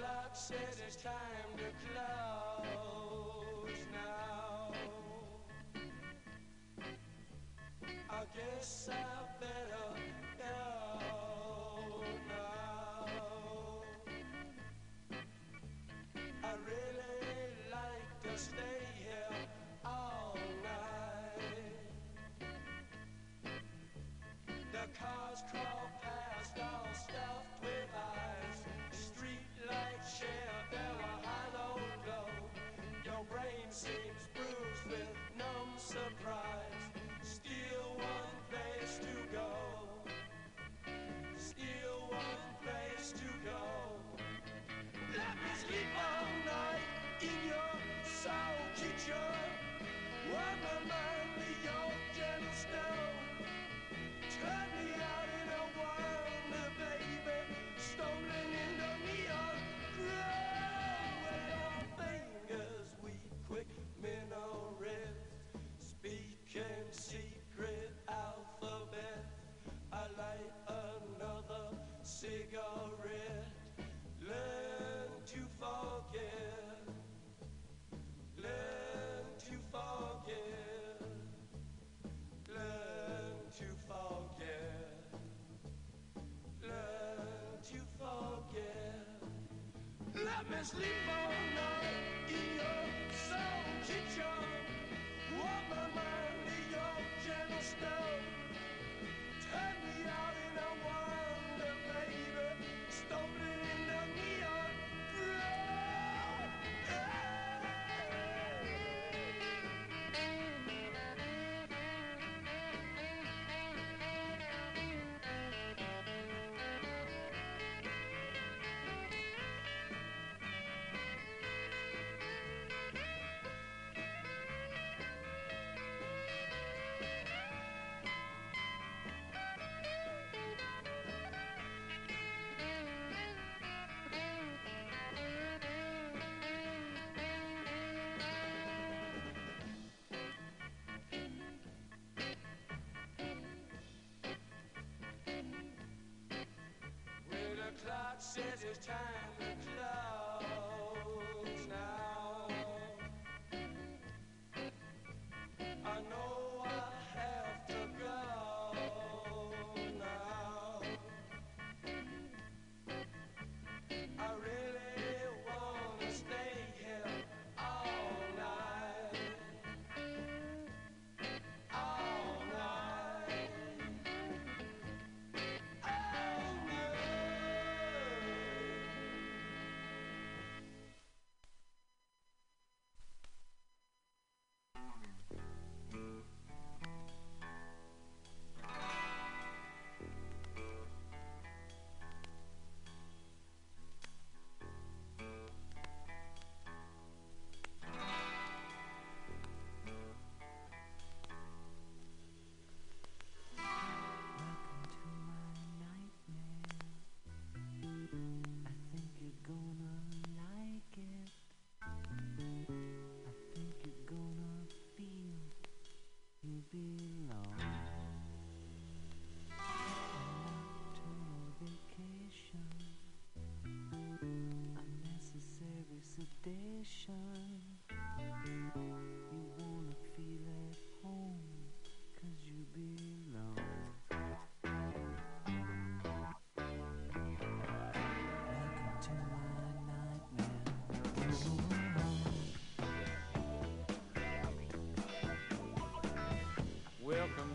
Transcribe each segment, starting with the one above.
clock says it's time to close now. I guess I. just time.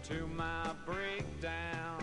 to my breakdown.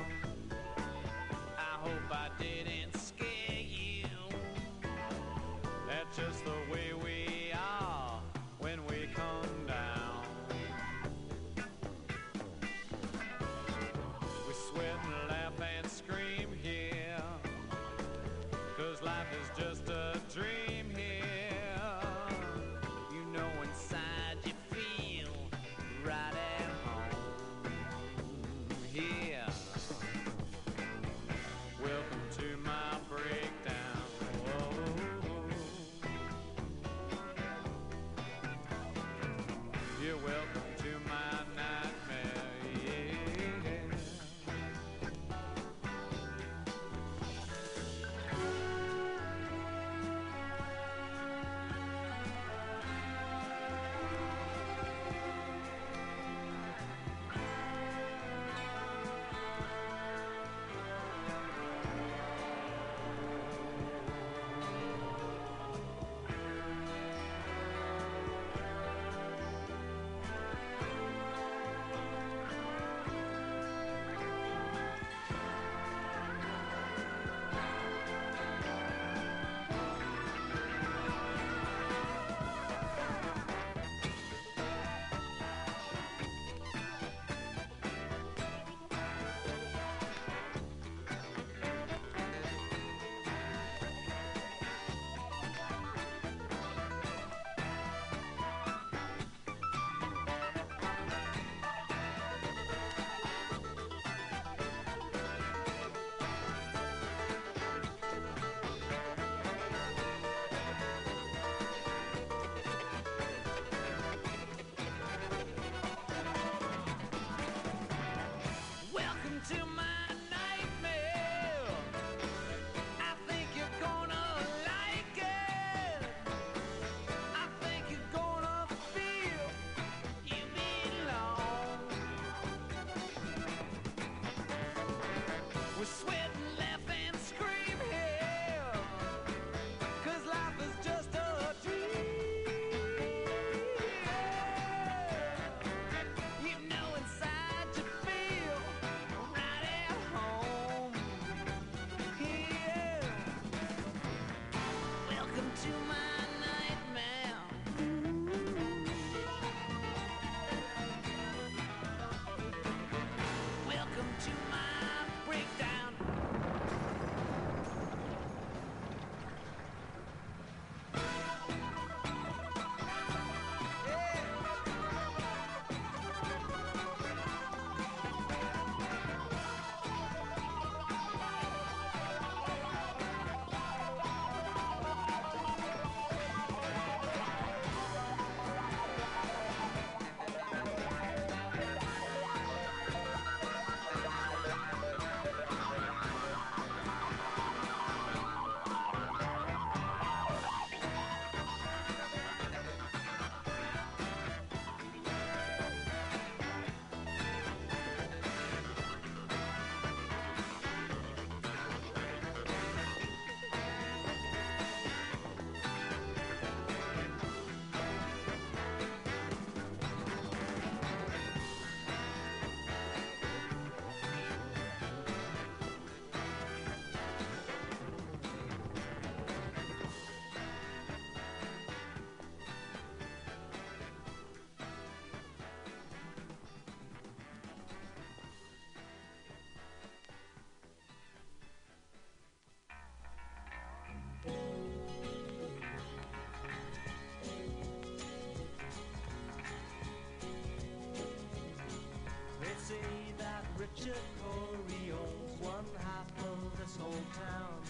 hometown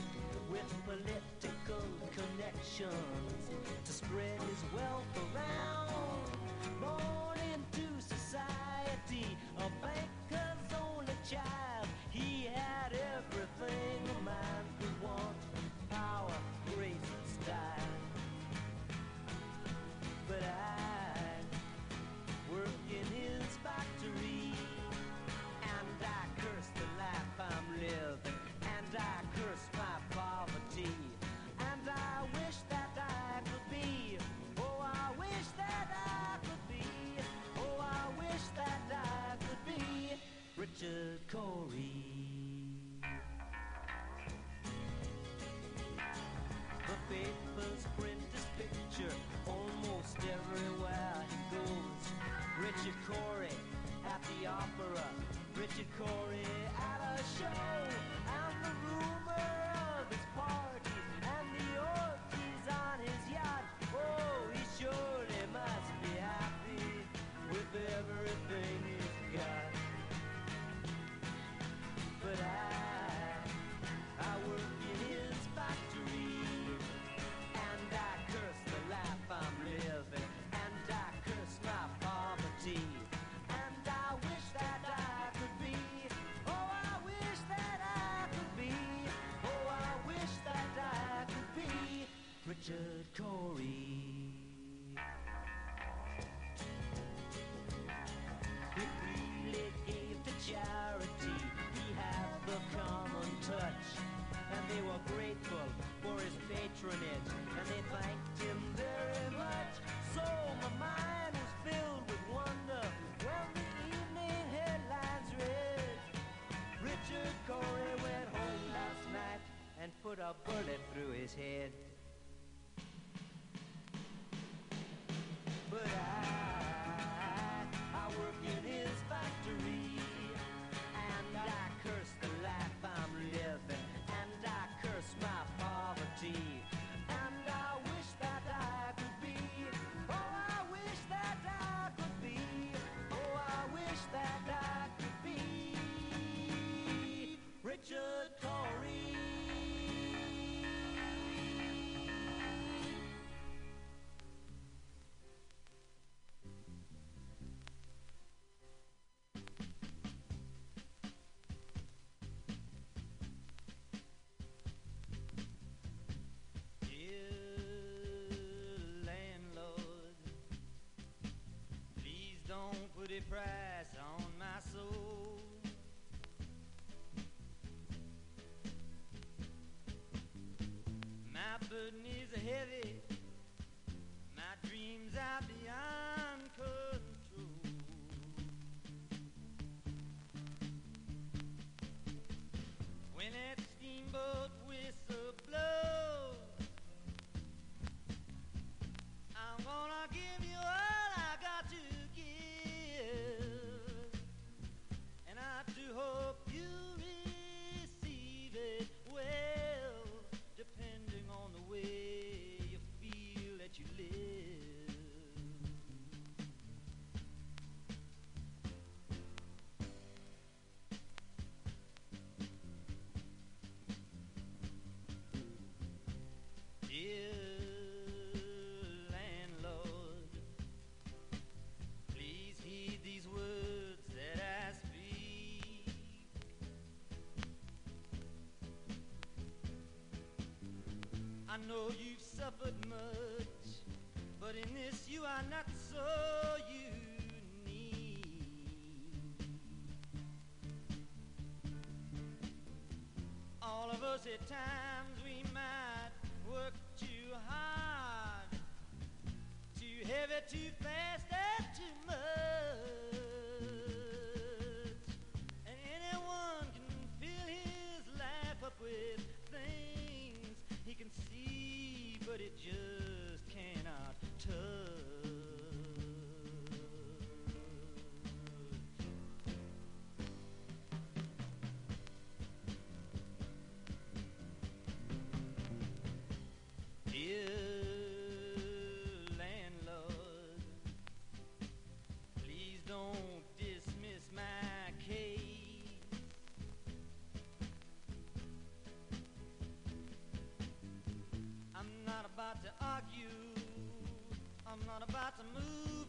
with political connections to spread your core Richard Cory. It really gave to charity. He had the common touch. And they were grateful for his patronage. And they thanked him very much. So my mind was filled with wonder when the evening headlines read. Richard Cory went home last night and put a bullet through his head. surprise. I know you've suffered much, but in this you are not so unique. All of us at times we might work too hard, too heavy, too fast. About to argue. I'm not about to move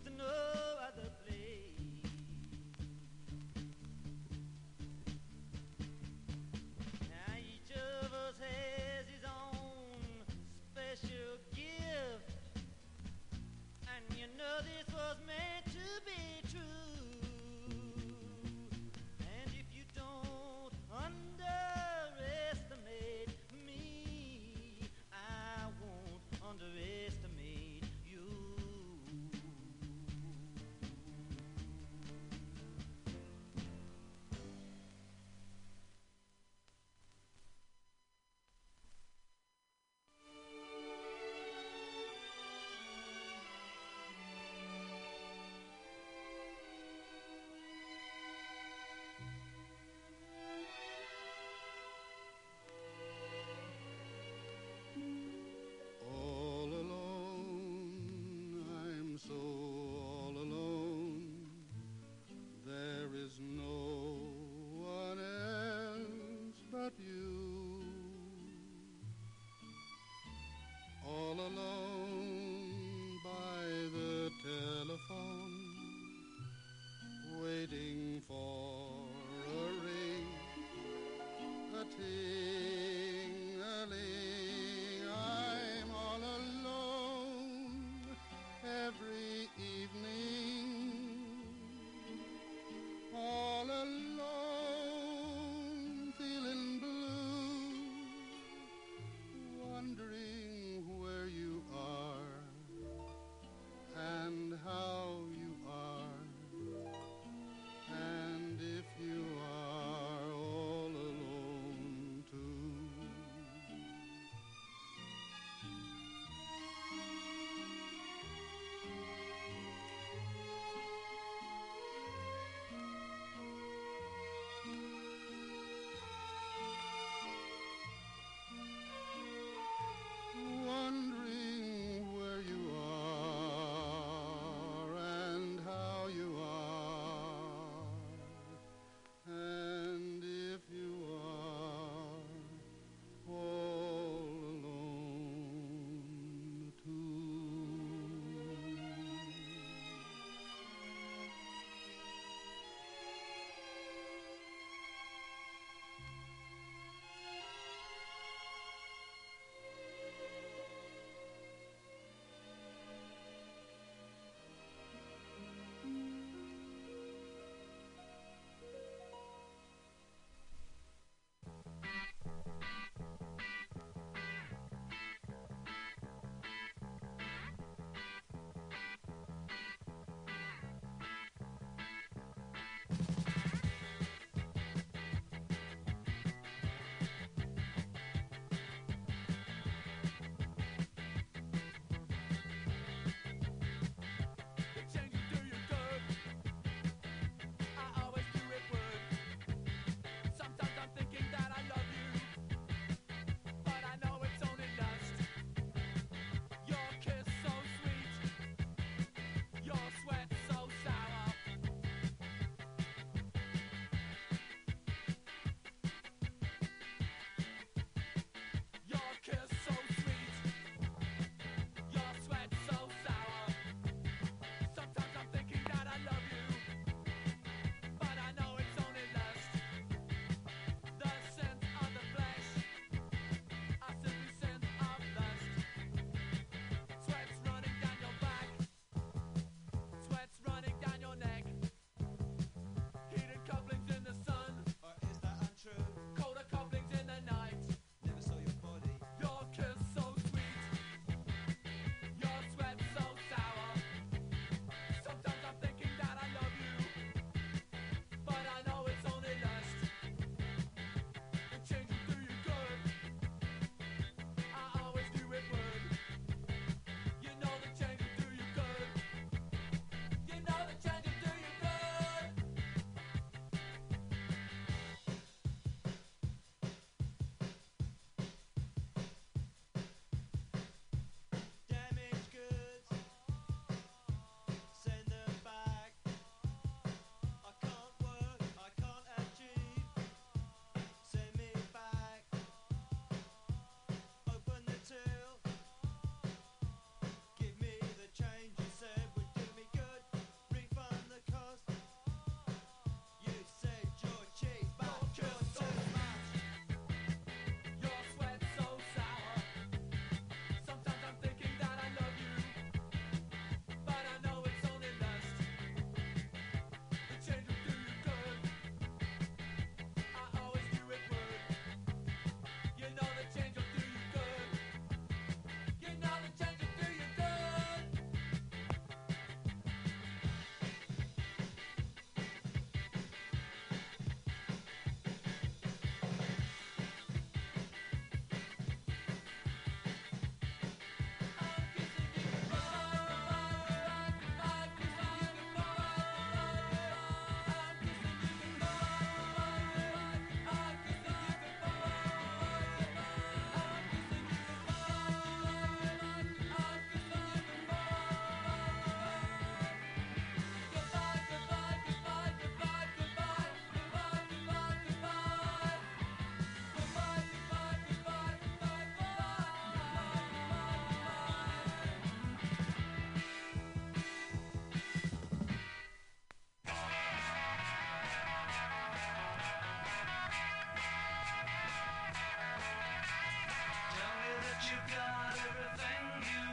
you got everything you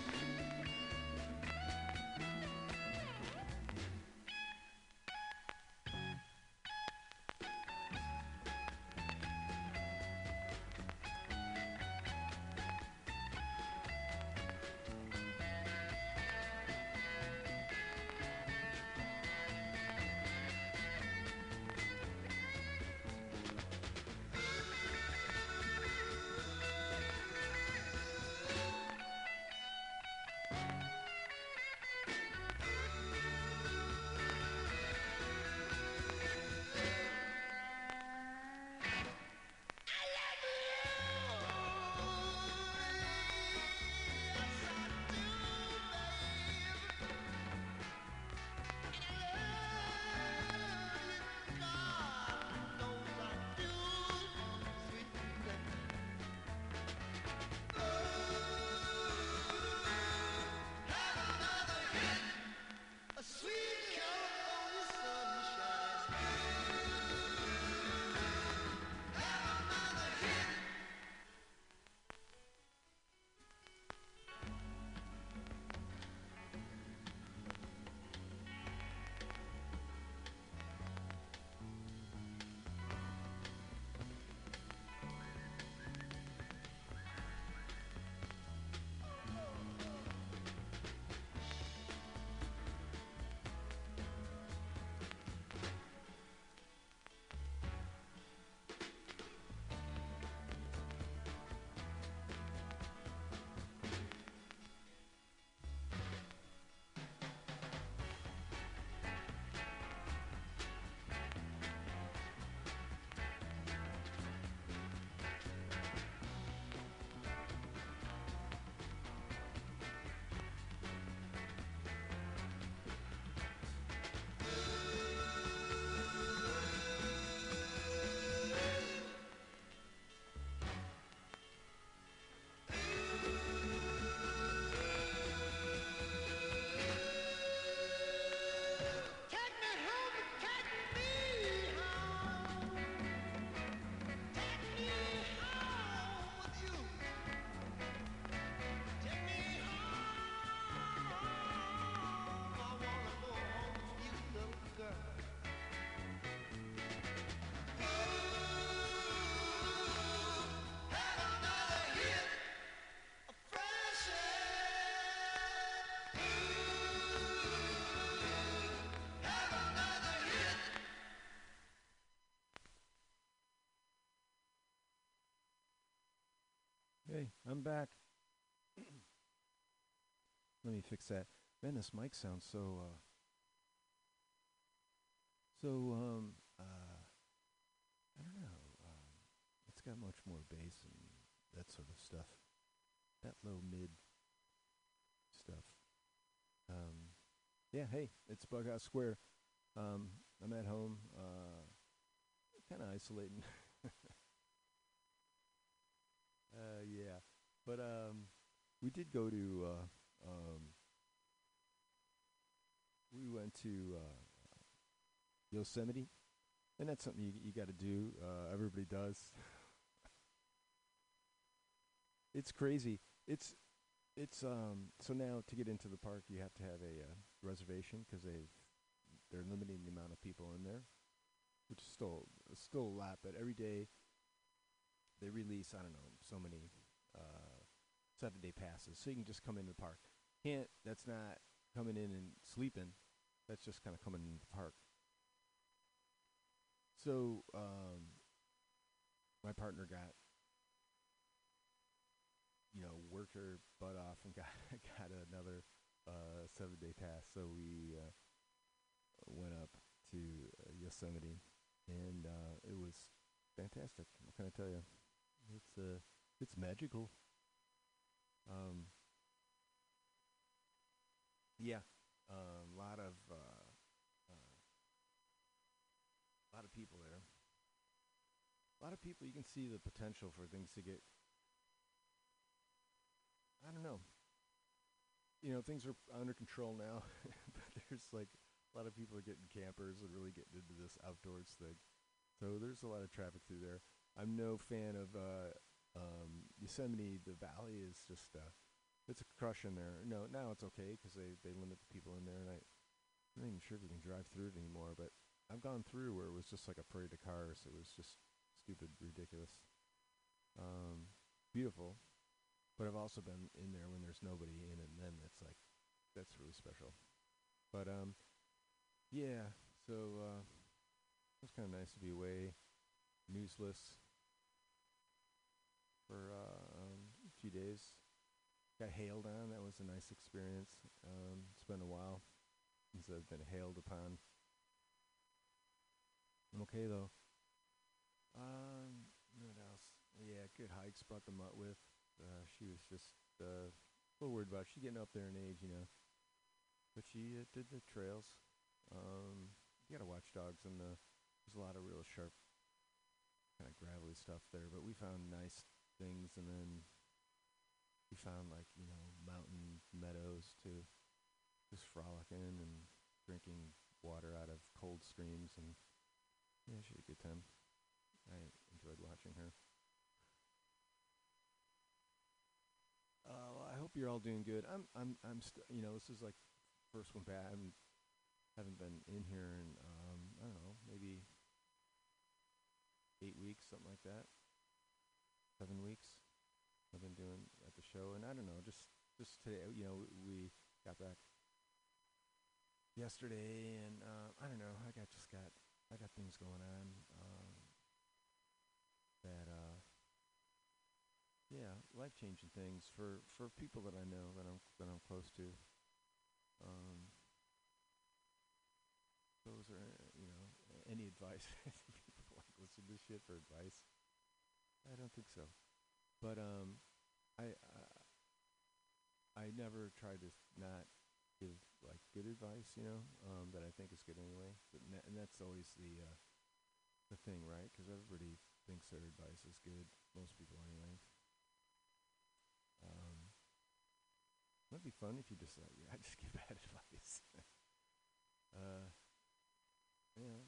I'm back. Let me fix that. Man, this mic sounds so uh so um uh I don't know. Um it's got much more bass and that sort of stuff. That low mid stuff. Um yeah, hey, it's Bughouse Square. Um I'm at home, uh kinda isolating. uh yeah. But um we did go to uh um we went to uh Yosemite and that's something you you got to do. Uh everybody does. it's crazy. It's it's um so now to get into the park you have to have a uh, reservation cuz they've they're limiting the amount of people in there, which is still still a lot, but every day they release I don't know so many uh, seven day passes, so you can just come into the park. Can't that's not coming in and sleeping. That's just kind of coming into the park. So um, my partner got you know worked her butt off and got got another uh, seven day pass. So we uh, went up to uh, Yosemite, and uh, it was fantastic. What can I tell you? It's uh, it's magical. Um, yeah, a um, lot of uh, uh, lot of people there. A lot of people. You can see the potential for things to get. I don't know. You know, things are under control now, but there's like a lot of people are getting campers and really getting into this outdoors thing. So there's a lot of traffic through there. I'm no fan of uh, um, Yosemite. The valley is just uh, it's a crush in there. No, now it's okay because they they limit the people in there, and I, I'm not even sure if you can drive through it anymore. But I've gone through where it was just like a parade of cars. It was just stupid, ridiculous. Um, beautiful, but I've also been in there when there's nobody in and then it's like that's really special. But um, yeah. So uh, it was kind of nice to be away, newsless for uh, um, a few days. Got hailed on. That was a nice experience. Um, it's been a while since I've been hailed upon. I'm okay though. Um, what else? Yeah, good hikes. Brought the mutt with. Uh, she was just uh, a little worried about. She's getting up there in age, you know. But she uh, did the trails. Um, you got to watch dogs, and the, there's a lot of real sharp, kind of gravelly stuff there. But we found nice things, and then we found like you know mountain meadows to just frolic in and drinking water out of cold streams, and yeah, she had a good time. I enjoyed watching her. Uh, I hope you're all doing good. I'm, I'm, I'm. St- you know, this is like first one back. I haven't, haven't been in here in, um, I don't know, maybe eight weeks, something like that. Seven weeks. I've been doing at the show, and I don't know, just, just today. You know, we got back yesterday, and uh, I don't know. I got just got, I got things going on. Um, that uh yeah life changing things for for people that I know that I'm that I'm close to um those are uh, you know any advice people like listen to shit for advice I don't think so but um I uh, I never try to not give like good advice you know um that I think is good anyway but and that's always the uh the thing, right? Because everybody thinks their advice is good. Most people, anyway. Um, it'd be fun if you just like, I just give bad advice. uh, yeah,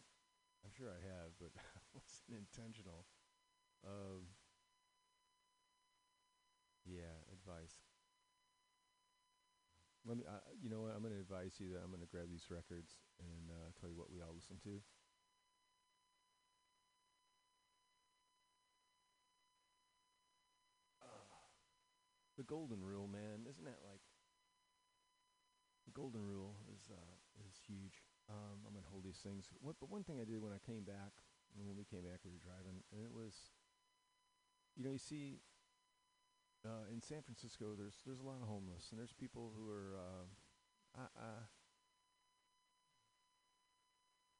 I'm sure I have, but wasn't intentional. Um, yeah, advice. Let me. Uh, you know what? I'm going to advise you that I'm going to grab these records and uh, tell you what we all listen to. the golden rule, man, isn't that like the golden rule is uh, is huge. Um, I'm gonna hold these things. What, but one thing I did when I came back, when we came back, we were driving, and it was, you know, you see, uh, in San Francisco, there's there's a lot of homeless, and there's people who are. Uh,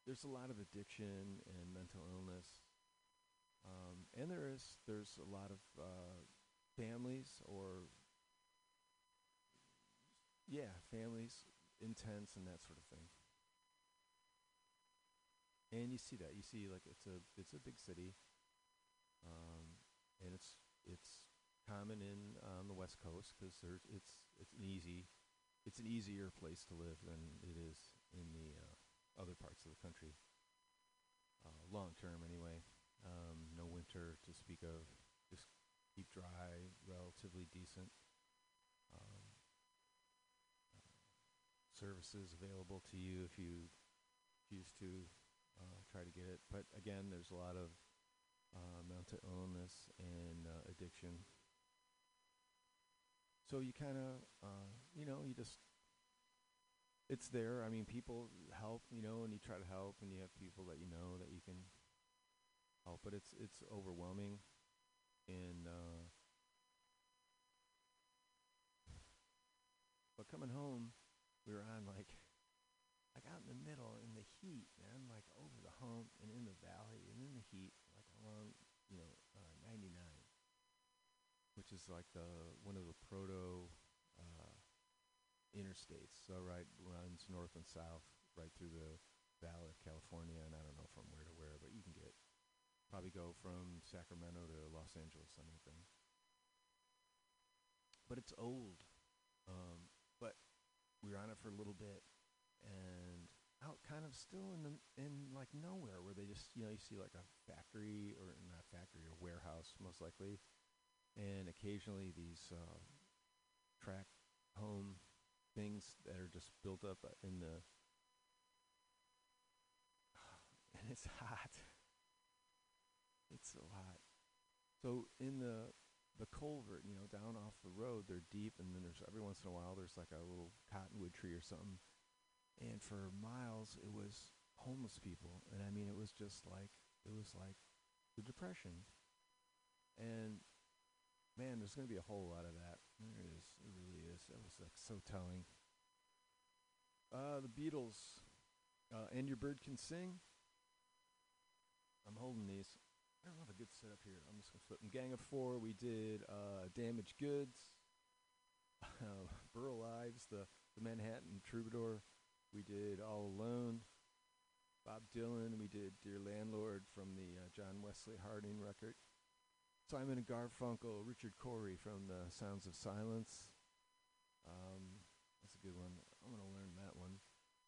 there's a lot of addiction and mental illness, um, and there is there's a lot of uh, families or yeah, families intense and that sort of thing. And you see that you see like it's a it's a big city, um, and it's it's common in on the West Coast because it's it's an easy it's an easier place to live than it is in the uh, other parts of the country. Uh, long term, anyway. Um, no winter to speak of. Just keep dry, relatively decent. Um, uh, services available to you if you choose to uh, try to get it. But again, there's a lot of uh, mental illness and uh, addiction. So you kind of, uh, you know, you just, it's there. I mean, people help, you know, and you try to help, and you have people that you know that you can help, but it's it's overwhelming, and uh, but coming home, we were on like like out in the middle in the heat, man, like over the hump and in the valley and in the heat, like along, you know, uh, 99, which is like the one of the proto uh, interstates. So right runs north and south right through the Valley of California, and I don't know from where to where, but you can get probably go from Sacramento to Los Angeles on that thing. But it's old. Um, but we were on it for a little bit, and out kind of still in the in like nowhere where they just you know you see like a factory or not factory or warehouse most likely, and occasionally these uh, track home things that are just built up uh, in the and it's hot. It's so hot. So in the the culvert, you know, down off the road, they're deep, and then there's every once in a while there's like a little cottonwood tree or something. And for miles, it was homeless people, and I mean, it was just like it was like the depression. And man, there's going to be a whole lot of that. There is, it really is. It was like so telling. Uh, the Beatles, uh, and your bird can sing. I'm holding these. I don't have a good setup here. I'm just gonna flip them. Gang of Four. We did uh, Damaged Goods. Uh, Burl Ives, the the Manhattan Troubadour. We did All Alone. Bob Dylan. We did Dear Landlord from the uh, John Wesley Harding record. Simon and Garfunkel. Richard Cory from the Sounds of Silence. Um, that's a good one. I'm gonna learn that one.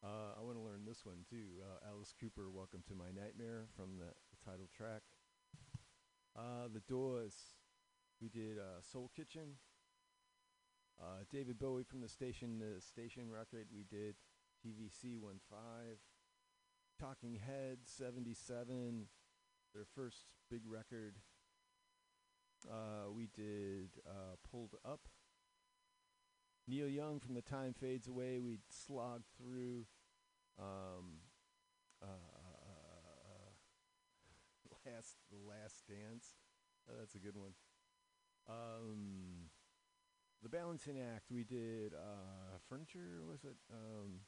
Uh, I want to learn this one too. Uh, Alice Cooper, "Welcome to My Nightmare" from the, the title track. Uh, the Doors, we did uh, Soul Kitchen. Uh, David Bowie from the station, the station record, we did TVC 15. Talking Heads 77, their first big record. Uh, we did uh, Pulled Up. Neil Young from The Time Fades Away, we slogged through um, uh, last the last dance. Uh, that's a good one. Um, the Balancing Act. We did uh, furniture. Was it um,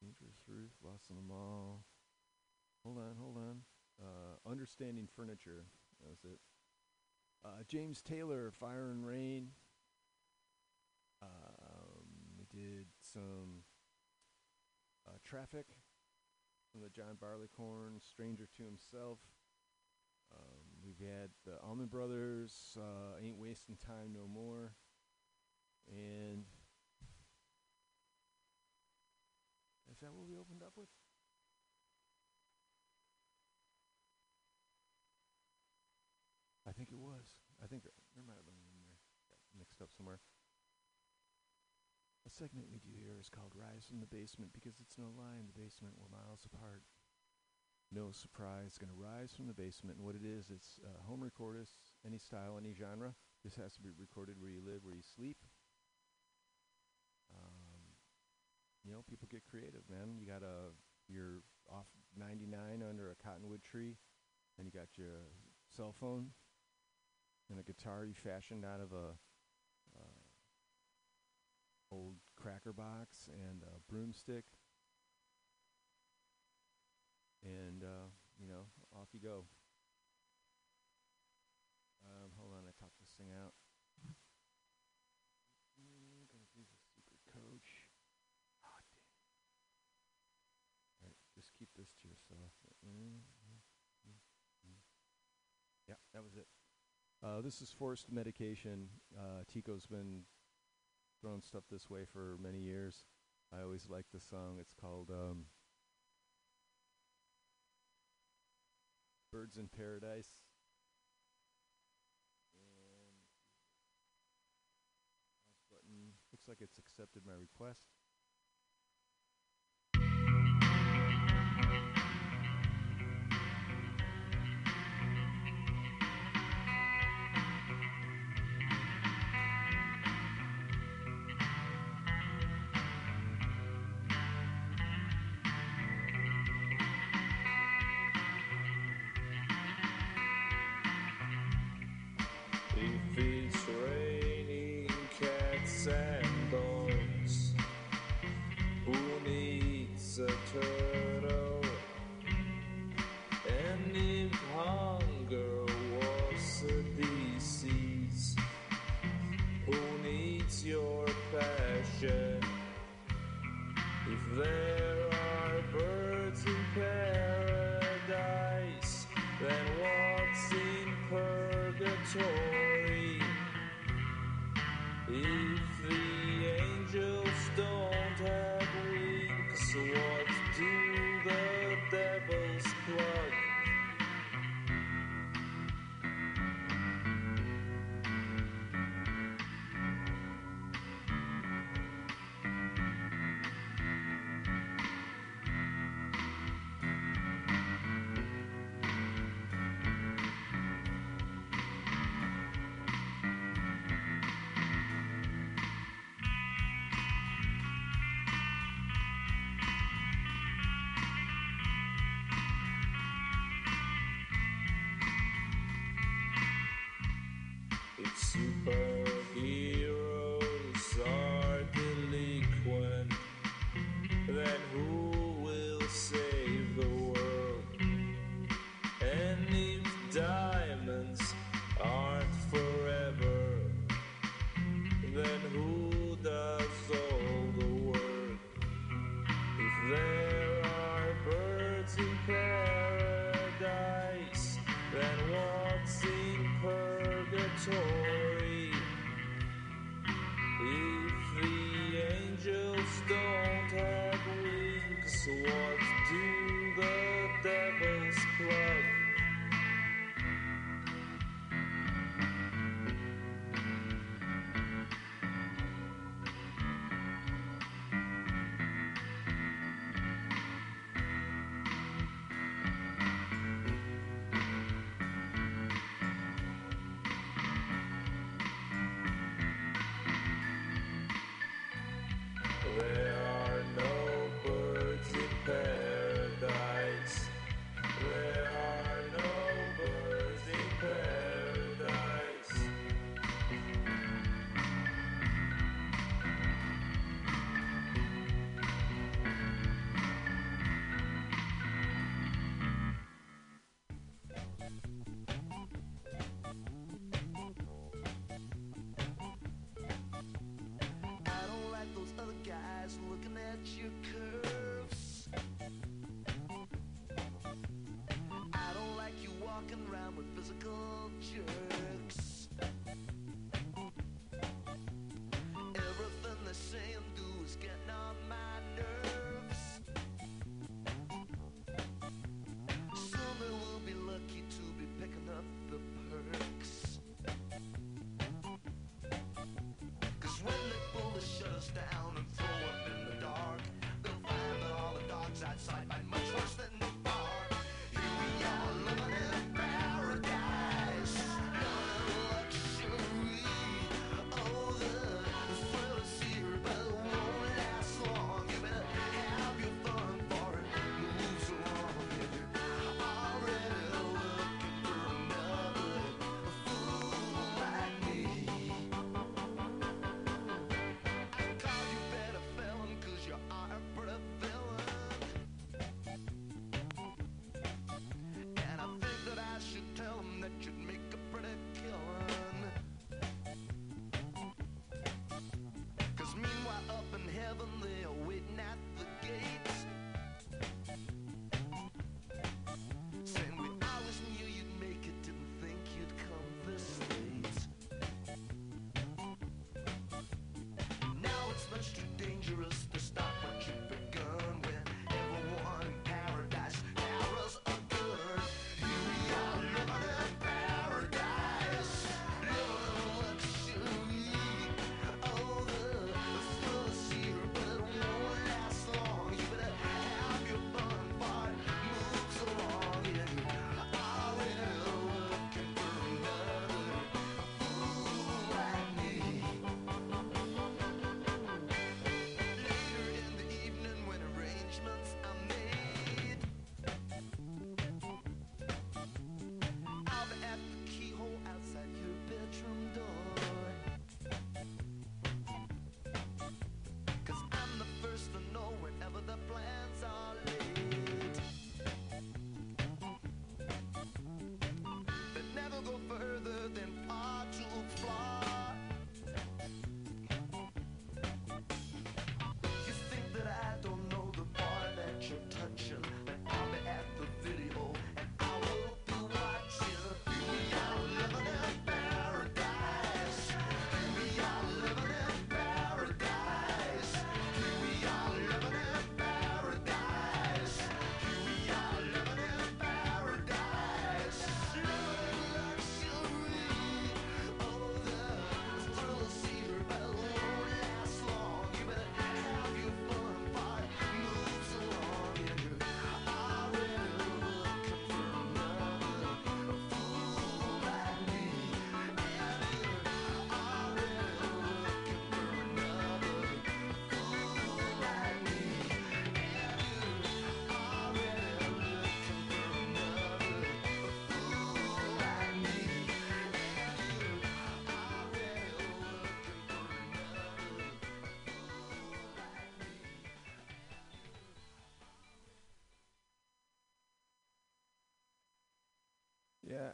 Dangerous Ruth? Lost in the Mall. Hold on, hold on. Uh, Understanding Furniture. That was it. Uh, James Taylor, Fire and Rain. Um, we did some uh, Traffic from the John Barleycorn, Stranger to Himself. Um, we've had the Allman Brothers, uh, Ain't Wasting Time No More. And is that what we opened up with? I think it was. I think there, might have been one there. Mixed up somewhere. A segment we do here is called Rise from the Basement because it's no lie in the basement we're miles apart. No surprise, going to rise from the basement. And what it is, it's uh, home recordist, any style, any genre. This has to be recorded where you live, where you sleep. You know, people get creative, man. You got a, you're off 99 under a cottonwood tree, and you got your cell phone, and a guitar you fashioned out of a uh, old cracker box and a broomstick. And uh, you know, off you go. Um, hold on, I talked this thing out. Mm, gonna do the secret coach. Oh, damn. All right, just keep this to yourself. Mm, mm, mm, mm. Yeah, that was it. Uh, this is forced medication. Uh, Tico's been throwing stuff this way for many years. I always like the song. It's called um, Birds in Paradise. And button. Looks like it's accepted my request.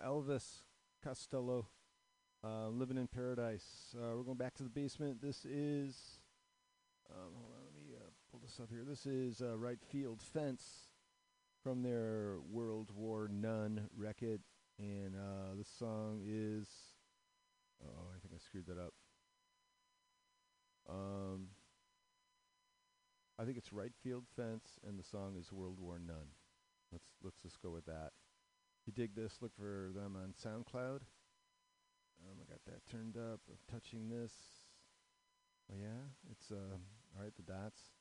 Elvis Costello, uh, Living in Paradise. Uh, we're going back to the basement. This is, um, hold on, let me uh, pull this up here. This is uh, Right Field Fence from their World War None record. And this song is, oh, I think I screwed that up. Um, I think it's Right Field Fence, and the song is World War None. Let's let's just go with that. Dig this, look for them on SoundCloud. Um, I got that turned up. I'm touching this. Oh yeah, it's uh, all right. The dots.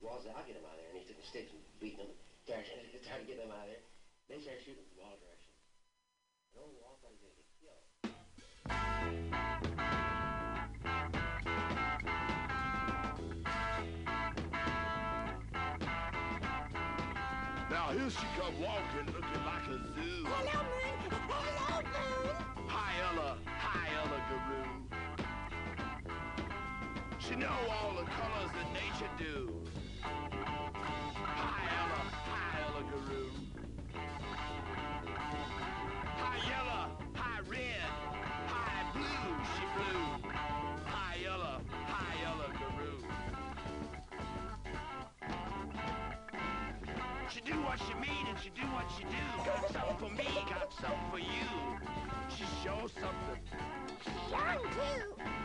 Walls, I'll get him out of there. And he took the sticks and beating them, thrashing it, trying to get them out of there. They started shooting from all directions. And old Wall thought he was going to get killed. Now here she come walking, looking like a zoo. Hello, Moon. Hello, Moon. Hi Ella, hi Ella Guru. She know all the colors that nature do. Hi Ella, hi Ella Guru. Hi yellow, hi red, hi blue, she flew. Hi Ella, hi Ella Guru. She do what she mean and she do what she do. Got something for me, got something for you. She shows something. Young, too.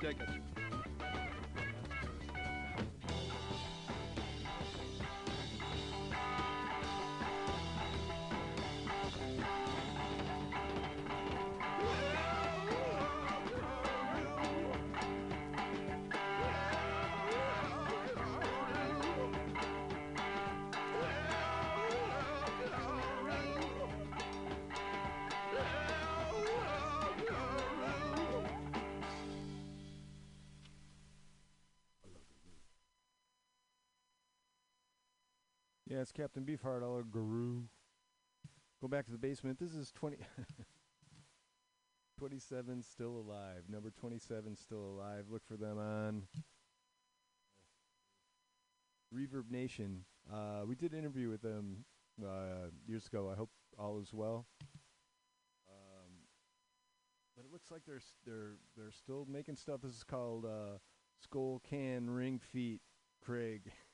Just that's Captain Beefheart, Ella Guru. Go back to the basement. This is 20 27 Still Alive. Number 27 Still Alive. Look for them on Reverb Nation. Uh, we did an interview with them uh, years ago. I hope all is well. Um, but it looks like they're, they're, they're still making stuff. This is called uh, Skull Can Ring Feet Craig.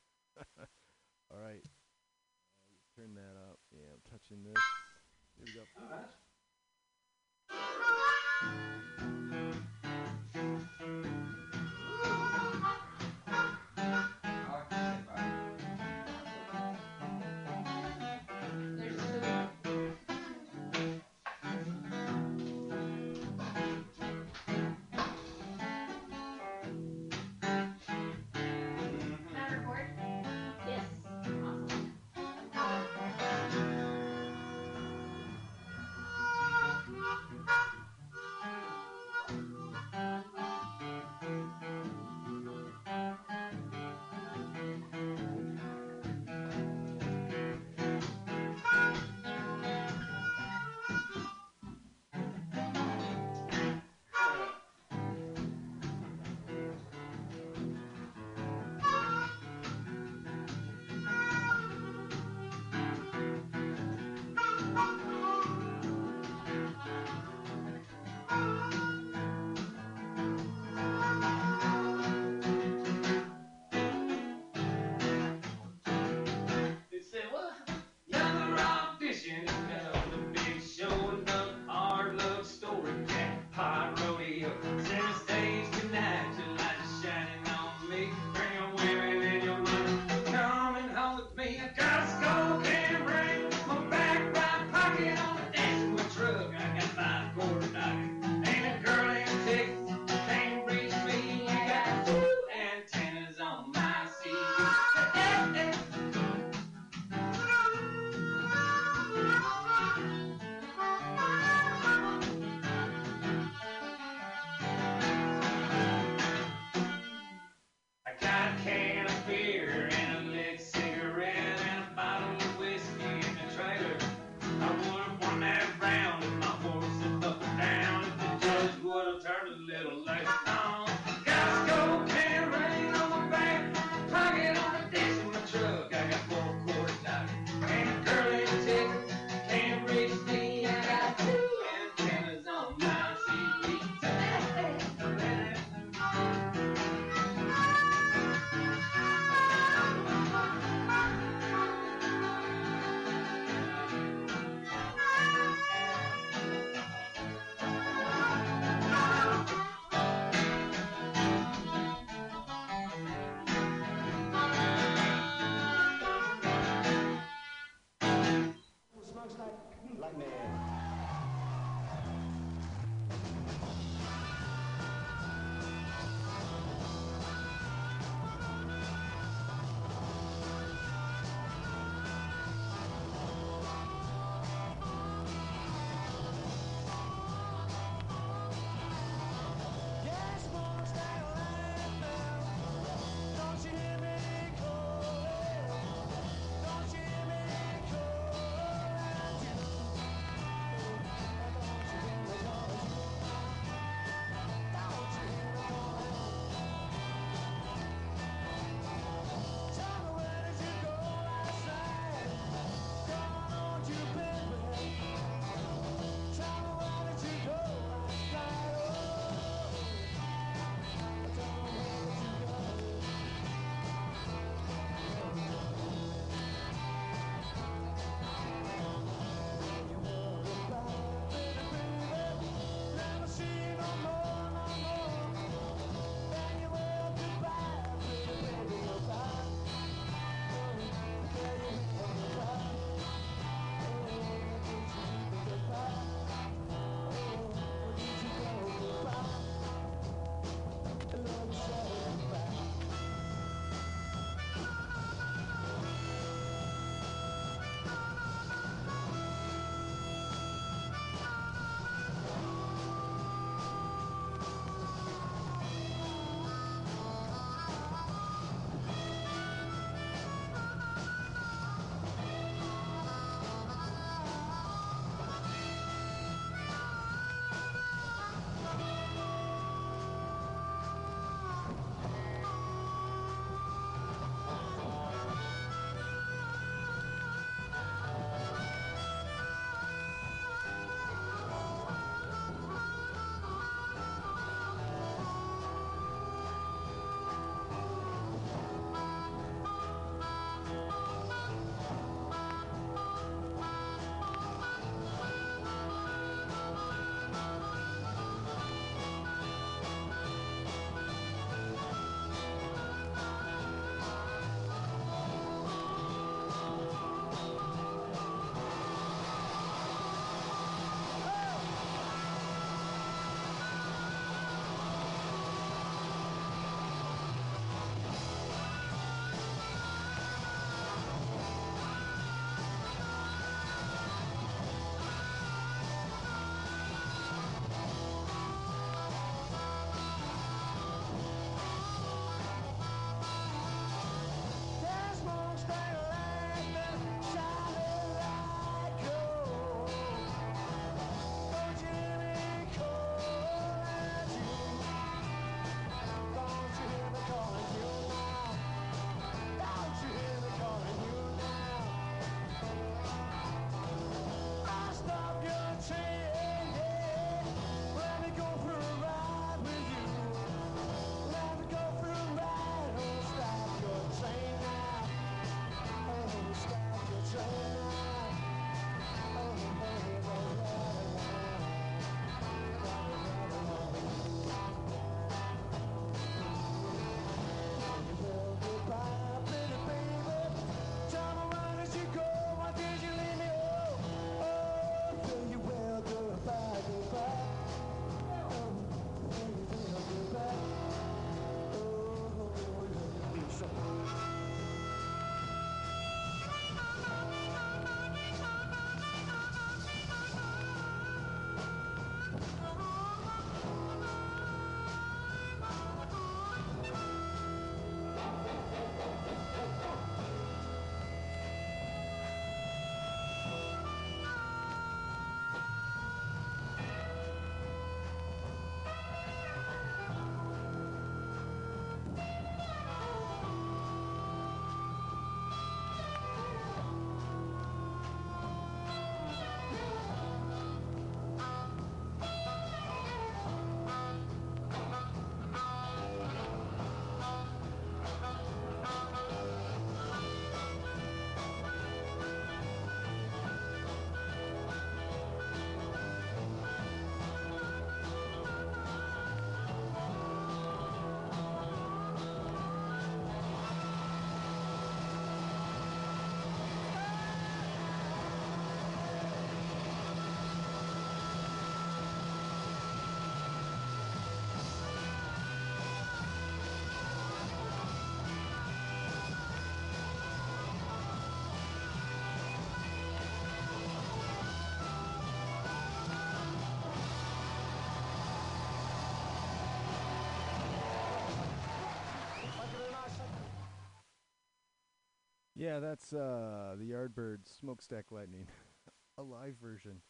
Yeah, that's uh, the Yardbird Smokestack Lightning, a live version.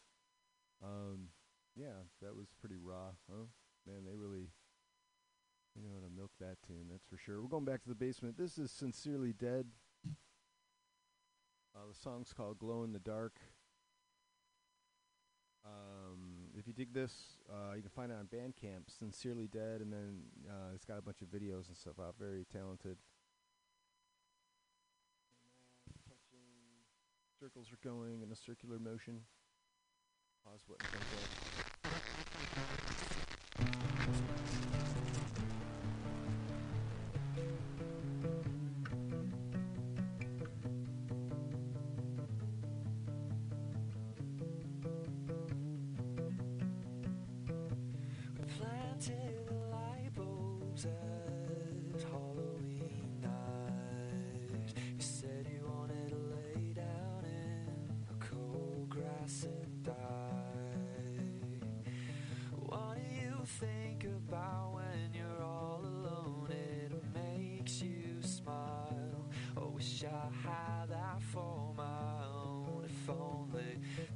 Um, yeah, that was pretty raw? Man, they really you know how to milk that tune. That's for sure. We're going back to the basement. This is Sincerely Dead. Uh, the song's called "Glow in the Dark." Um, if you dig this, uh, you can find it on Bandcamp. Sincerely Dead, and then uh, it's got a bunch of videos and stuff out. Very talented. Circles are going in a circular motion. Pause button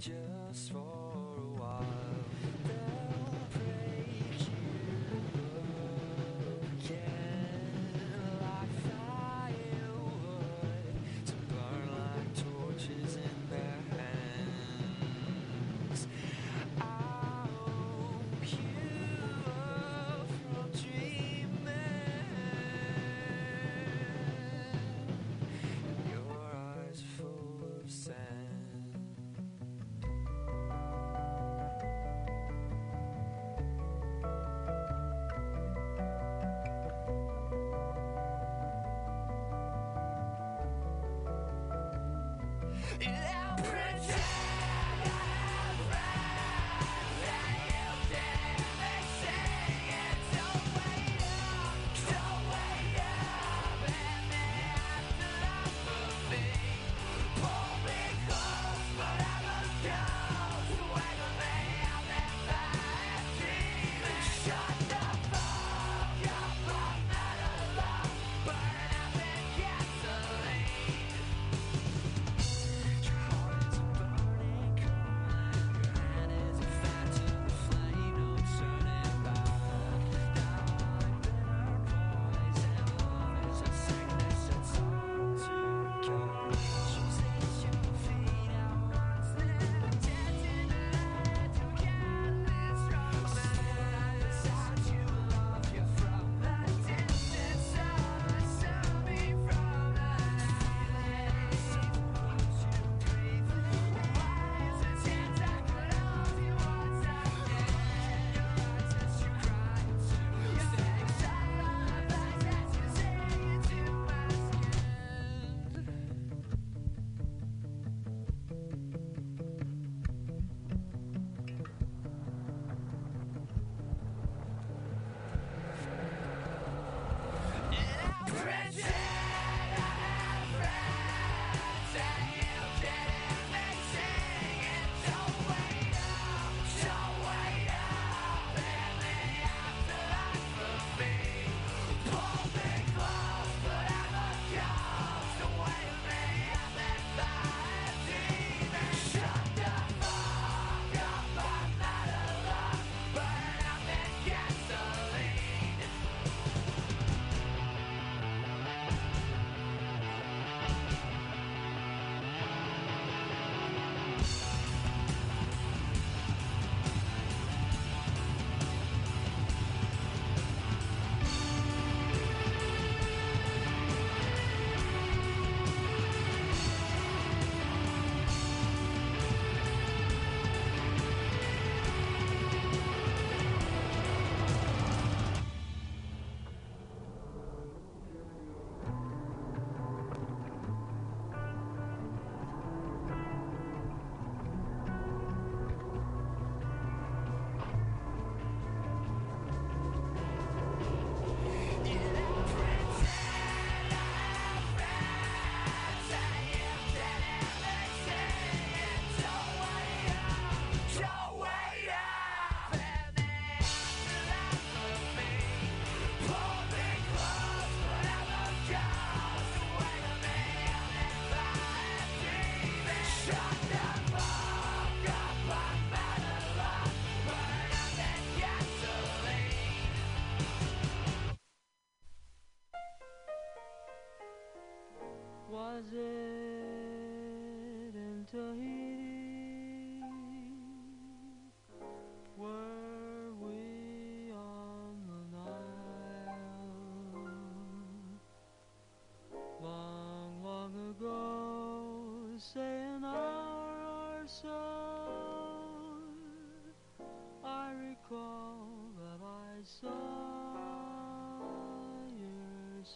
just for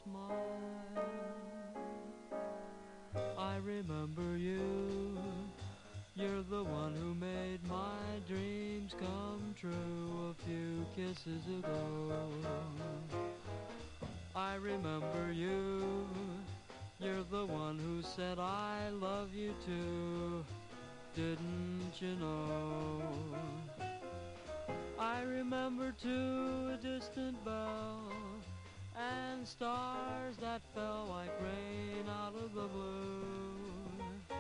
smile. I remember you. You're the one who made my dreams come true a few kisses ago. I remember you. You're the one who said I love you too. Didn't you know? I remember too a distant bell stars that fell like rain out of the blue.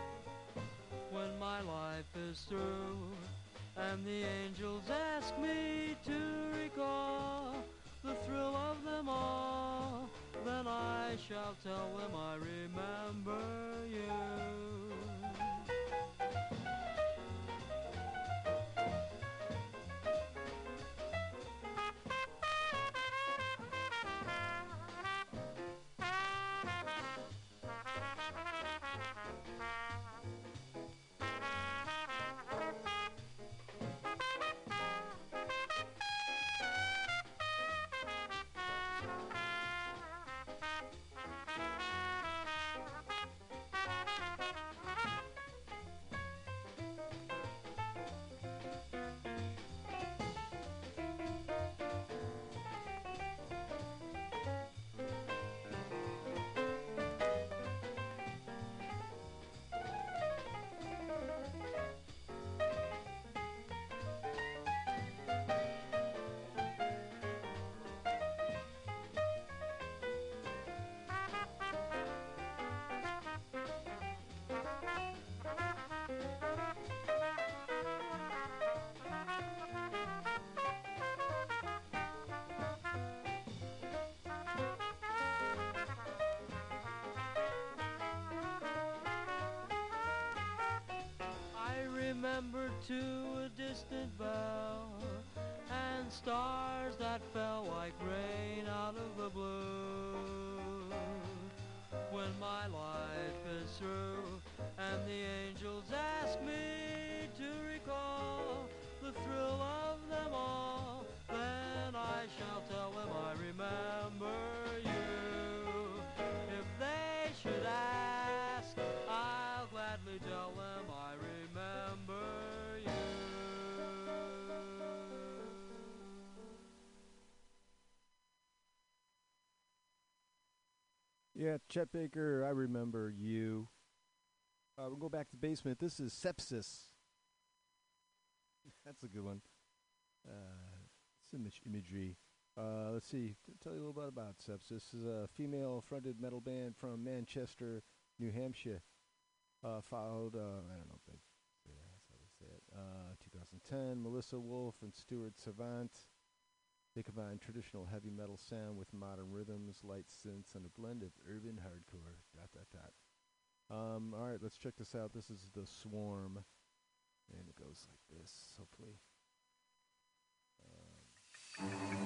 When my life is through and the angels ask me to recall the thrill of them all, then I shall tell them I remember too a distant bell and stars that fell like rain out of the blue. When my life is through and the Yeah, Chet Baker, I remember you. Uh, we'll go back to basement. This is sepsis. That's a good one. Uh, some image- imagery. Uh, let's see. T- tell you a little bit about sepsis. This is a female-fronted metal band from Manchester, New Hampshire. Uh, followed, uh, I don't know if say that, that's how they say it. Uh, 2010, Melissa Wolf and Stuart Savant. They combine traditional heavy metal sound with modern rhythms, light synths, and a blend of urban hardcore. Dot dot dot. Um, all right, let's check this out. This is the Swarm, and it goes like this. Hopefully. I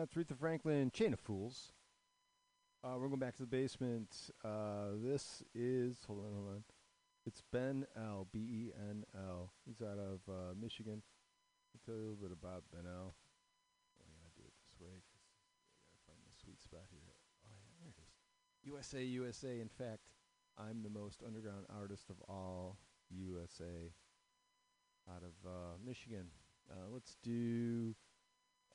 It's Aretha Franklin, Chain of Fools. Uh, we're going back to the basement. Uh, this is, hold on, hold on. It's Ben L, B E N L. He's out of uh, Michigan. I'll tell you a little bit about Ben L. Oh, I gotta do it this way I gotta find the sweet spot here. Oh, yeah, there it is. USA, USA. In fact, I'm the most underground artist of all USA out of uh, Michigan. Uh, let's do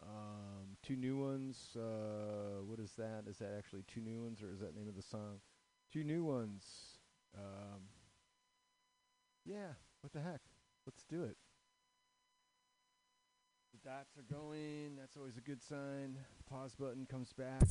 um, two new ones. Uh, what is that? Is that actually two new ones, or is that name of the song? Two new ones. Um, yeah. What the heck? Let's do it. The dots are going. That's always a good sign. The pause button comes back.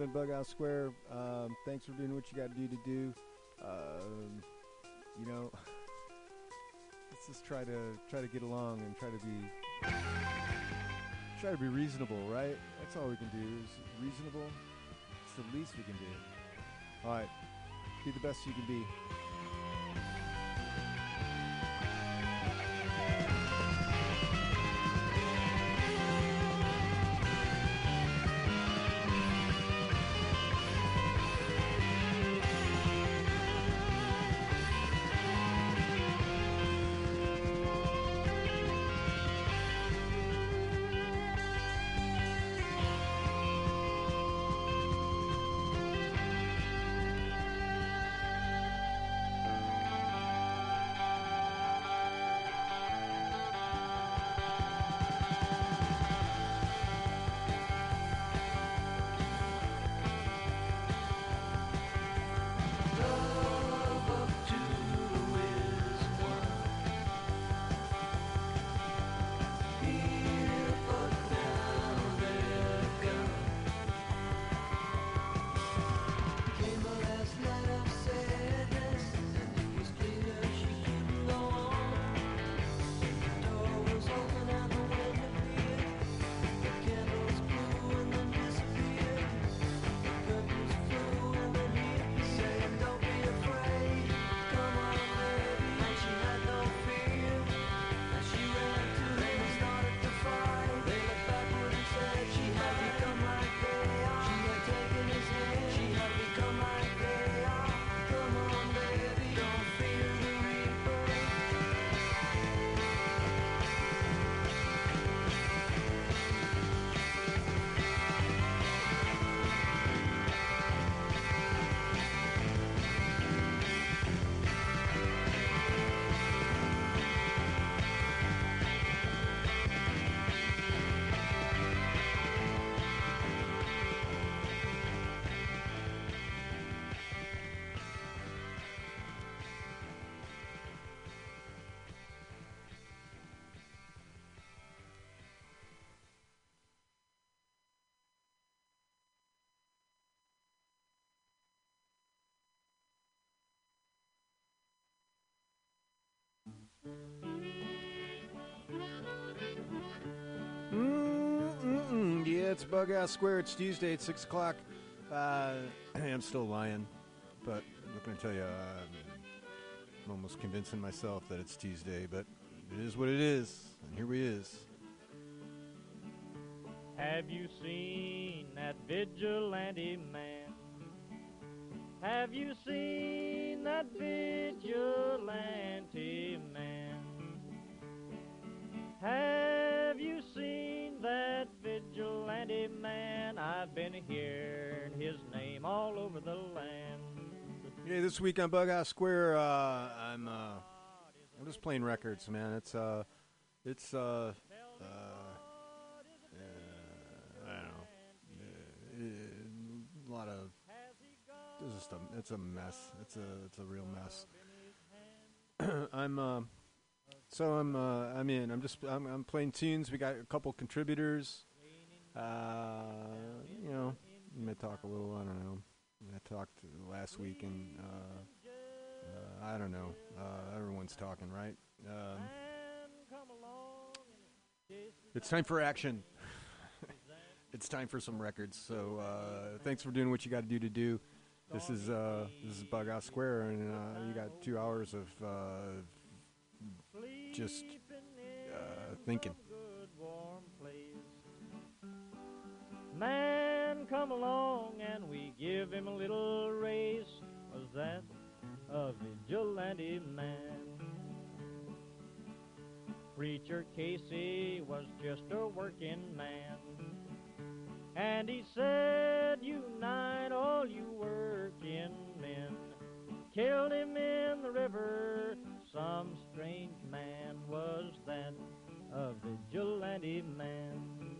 Been Bughouse Square. Um, thanks for doing what you got to do to do. Um, you know, let's just try to try to get along and try to be try to be reasonable, right? That's all we can do is reasonable. It's the least we can do. All right, be the best you can be. Mm-mm-mm. Yeah, it's Bug Bughouse Square. It's Tuesday at 6 o'clock. Uh, I'm still lying, but I'm not going to tell you. Uh, I'm almost convincing myself that it's Tuesday, but it is what it is. And here we is. Have you seen that vigilante man? Have you seen that vigilante man? Have you seen that vigilante man? I've been hearing his name all over the land. Yeah, this week on Bughouse Square, uh, I'm uh, I'm just playing records, man. It's uh, it's uh, uh, uh I don't know, a lot of it's just a it's a mess. It's a it's a real mess. I'm uh, so I'm uh, I'm in. I'm just I'm, I'm playing tunes. We got a couple contributors. Uh, you know, we may talk a little. I don't know. I talked last week, and uh, uh, I don't know. Uh, everyone's talking, right? Um, it's time for action. it's time for some records. So uh, thanks for doing what you got to do to do. This is this is Bughouse Square, and you got two hours of uh, just uh, thinking. Man, come along and we give him a little race. Was that a vigilante man? Preacher Casey was just a working man. And he said, Unite all you working men. Killed him in the river. Some strange man was that, a vigilante man.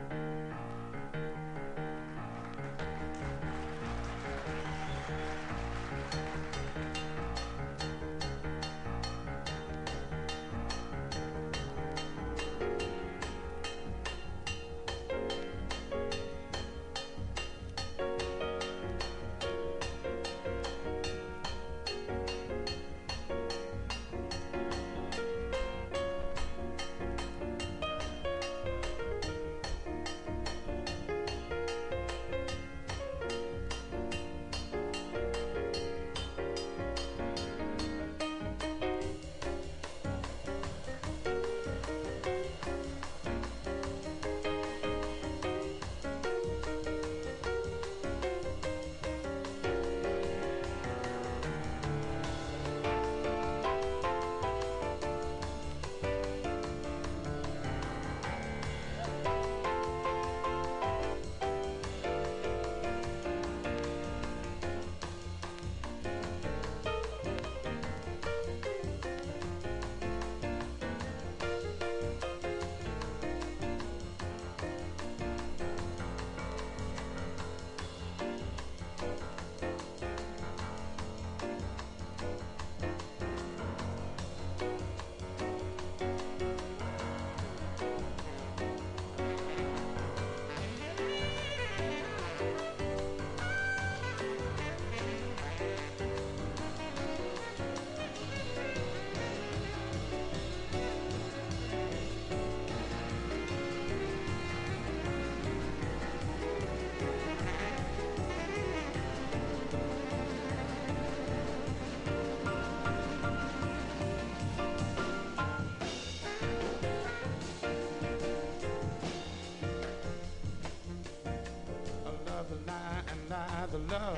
Love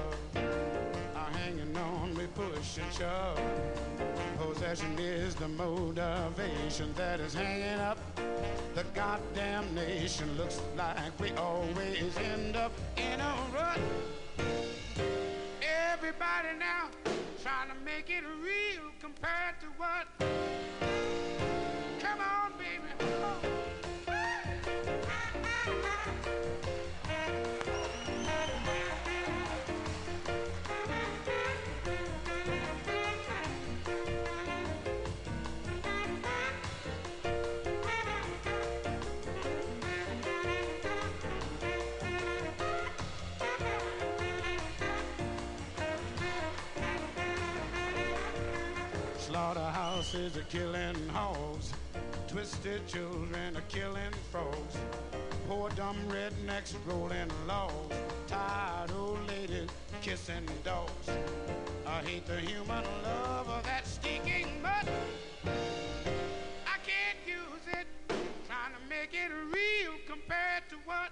are hanging on, we push and shove. Possession is the motivation that is hanging up the goddamn nation. Looks like we always end up in a rut. Everybody now trying to make it real compared to what? Slaughterhouses are killing hogs. Twisted children are killing frogs. Poor dumb rednecks rolling logs. Tired old ladies kissing dogs. I hate the human love of that stinking mud. I can't use it. Trying to make it real compared to what?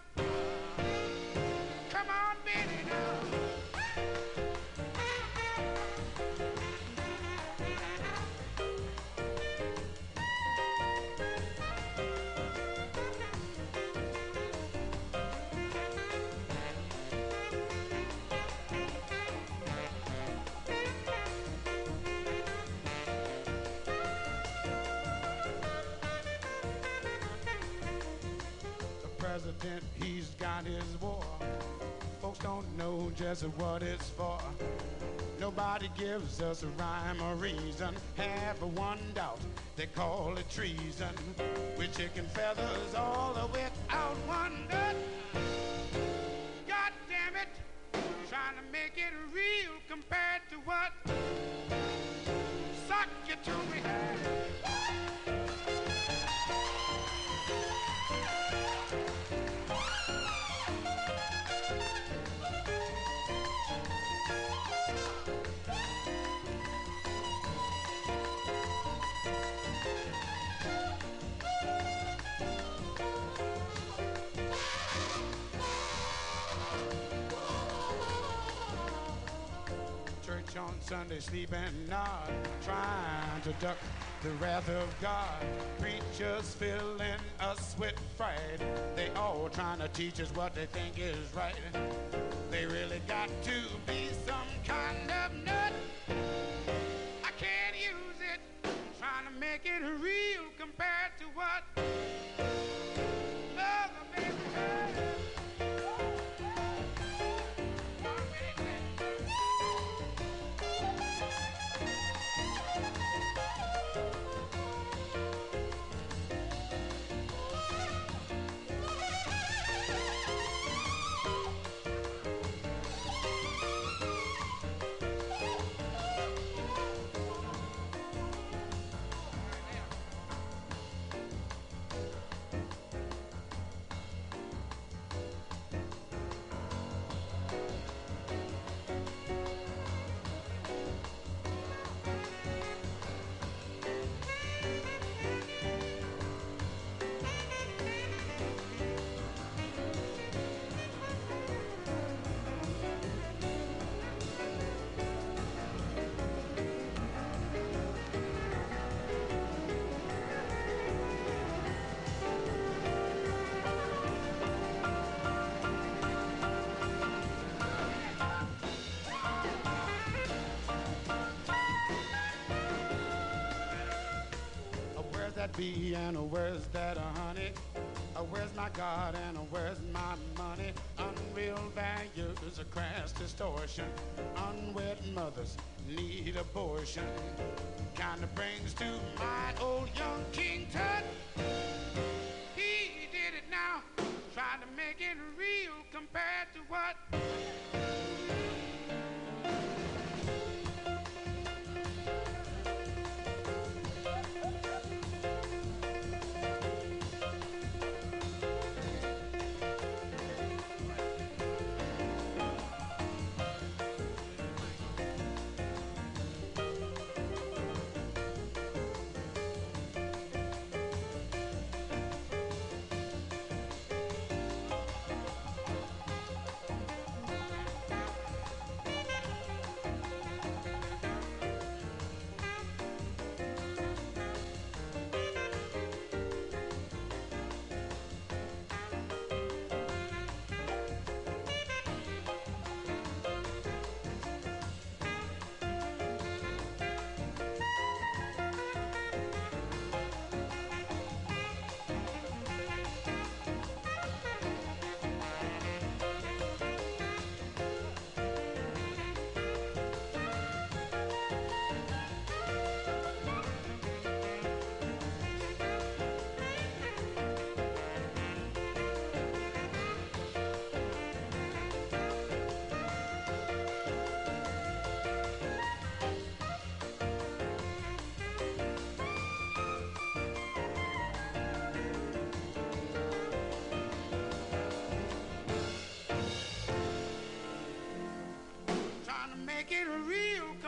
Just what it's for. Nobody gives us a rhyme or reason. Have a one doubt, they call it treason. With chicken feathers all the way without wonder. God damn it, trying to make it real compared to what? Suck you to me. Sunday, sleep and nod, trying to duck the wrath of God. Preachers filling us with fright. They all trying to teach us what they think is right. They really got to be some kind of nut. I can't use it, I'm trying to make it real compared to what Mother Mary and where's that honey? Where's my God and where's my money? Unreal values, a crass distortion. Unwed mothers need abortion. Kinda brings to mind old young King Tut. He did it now, trying to make it real compared to what?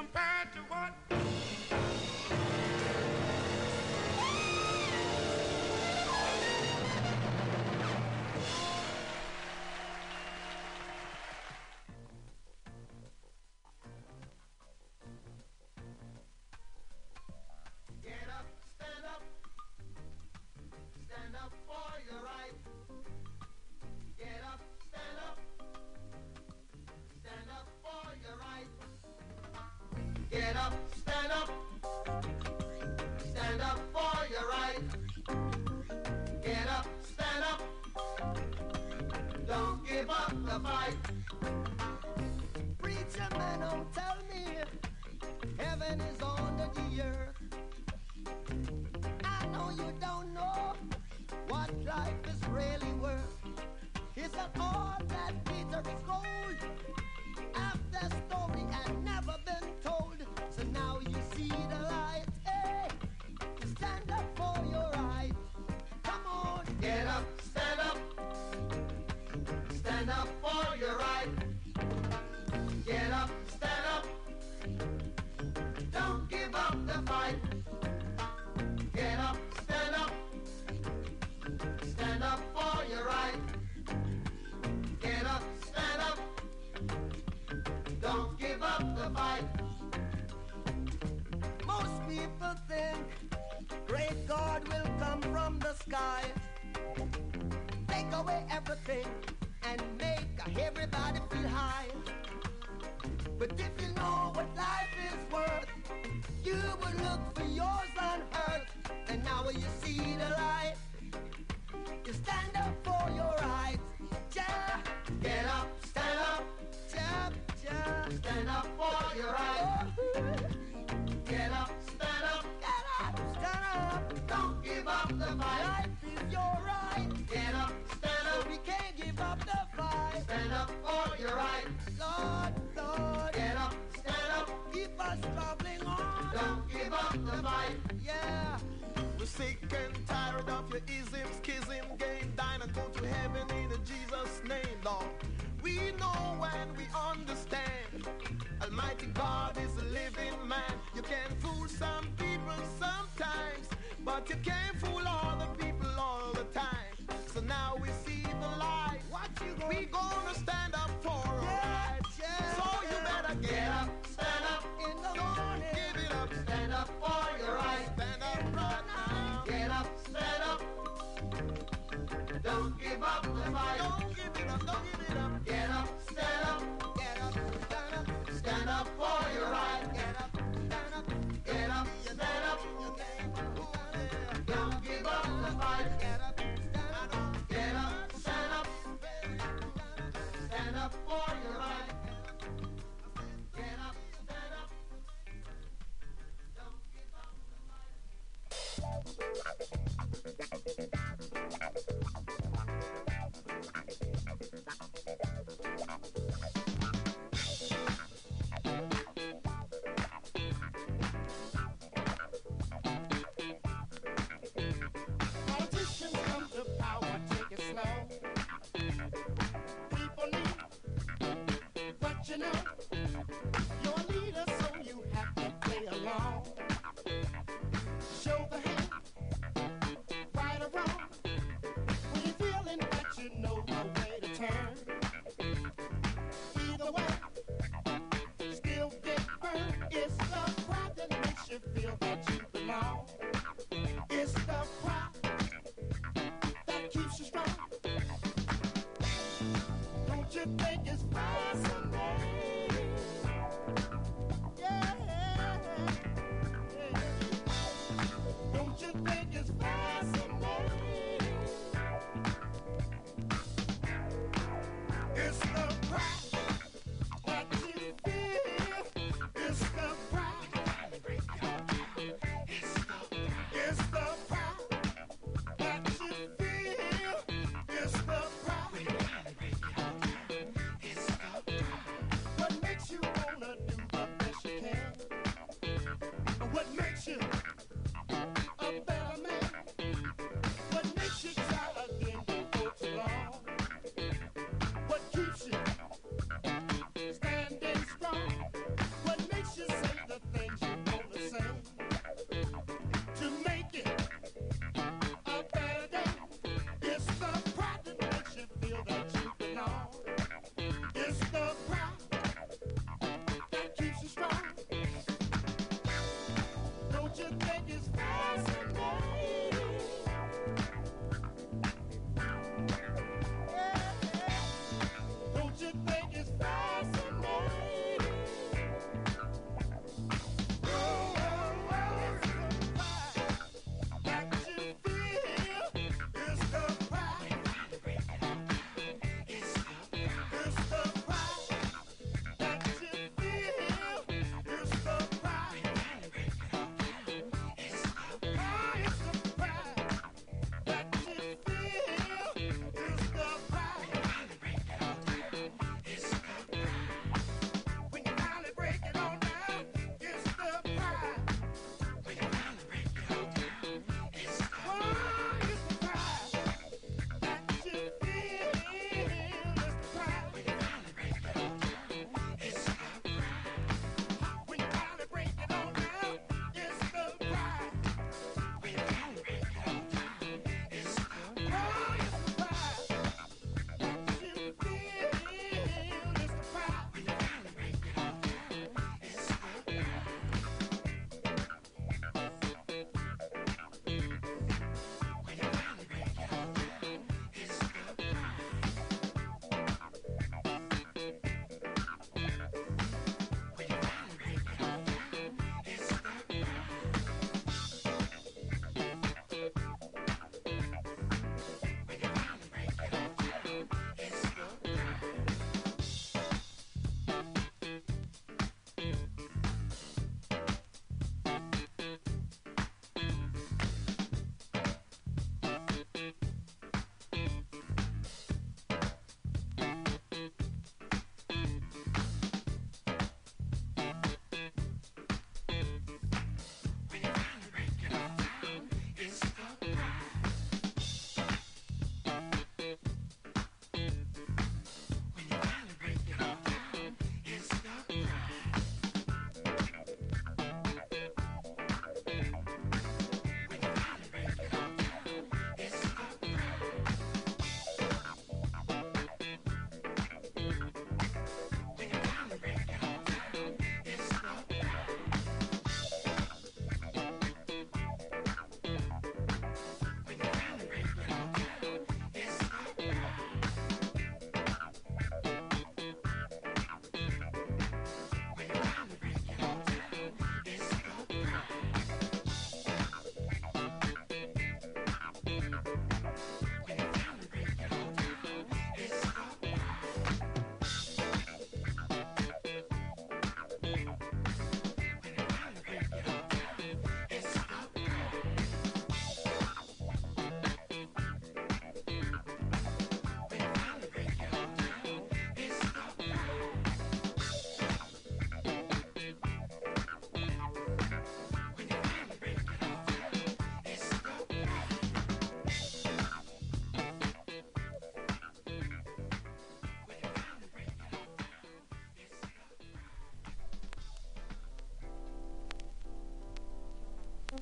Compared life is really worth. Is that all that glitter is gold? Away everything, and make everybody feel high. But if you know what life is worth, you would look for yours on earth. And now you see the light, Keep on. Don't give up the fight. Yeah. We're sick and tired of your ism, schism, game, dine and go to heaven in Jesus' name, Lord. We know and we understand. Almighty God is a living man. You can fool some people sometimes, but you can't fool all the people all the time. So now we see the light. What you gonna we gonna stand up for our rights. Better get up, stand up in the morning. Give it up, stand up for your rights. Stand up right now. Get up, stand up. Don't give up the fight. Don't give it up, don't give it up. Get up, stand up. Get up, stand up. Stand up for your right. Get up, stand up. Get up, stand up. Don't give up the fight. Thank you.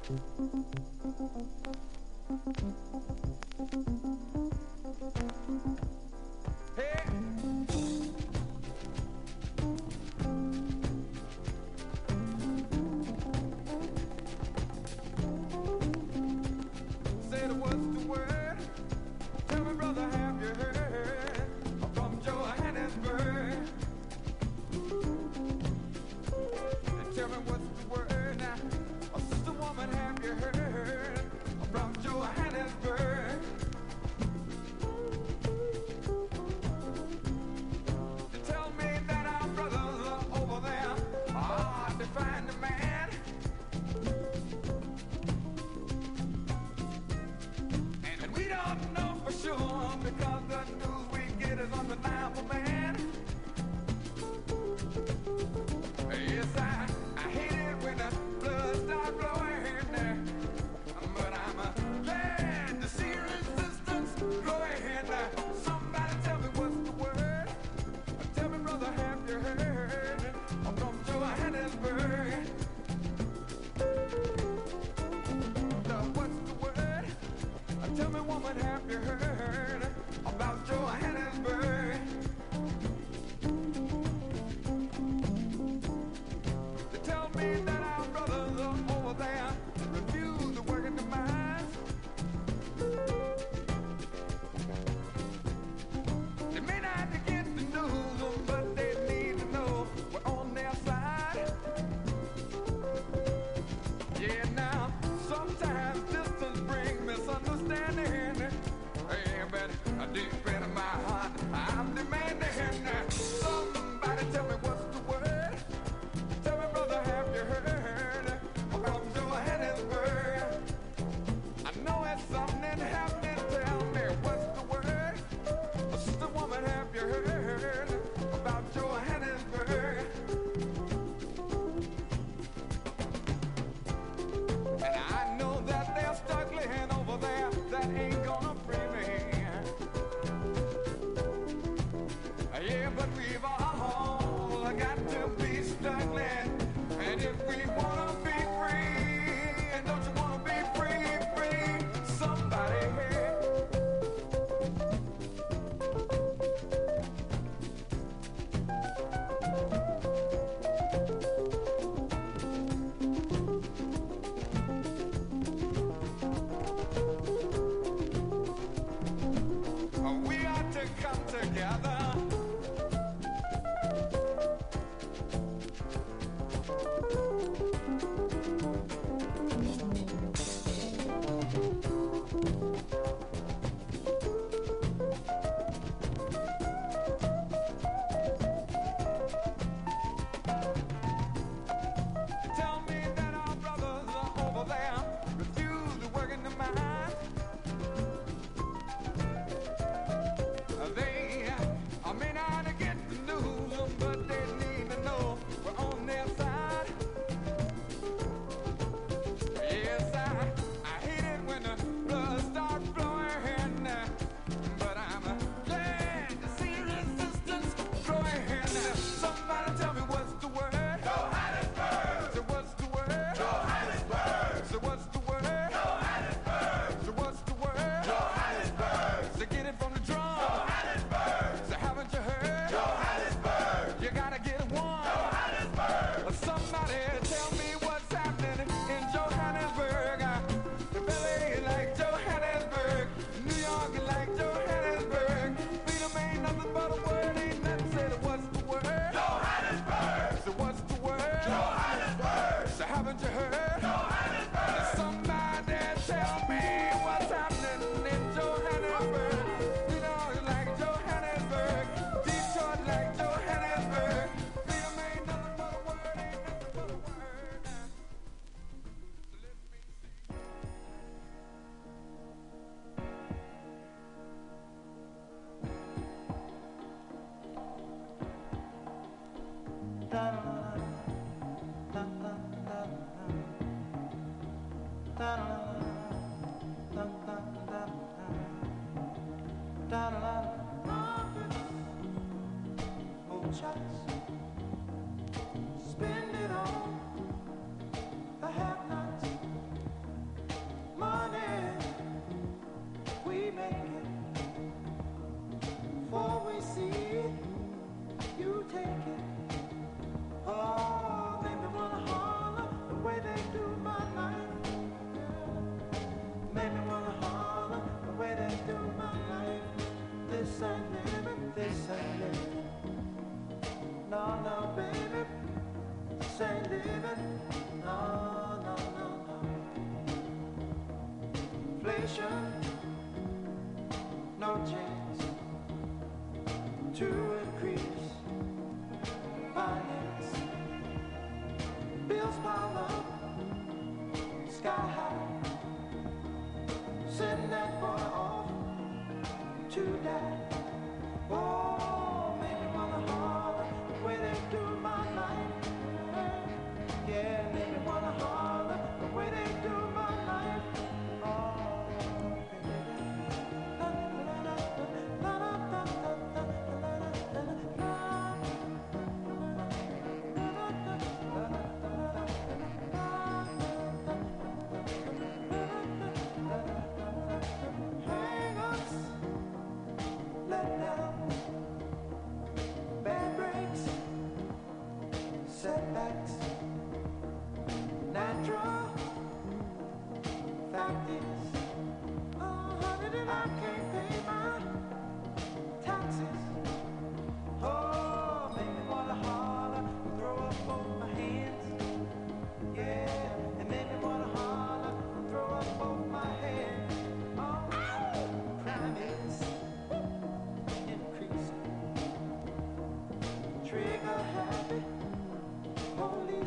Said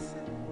Policing.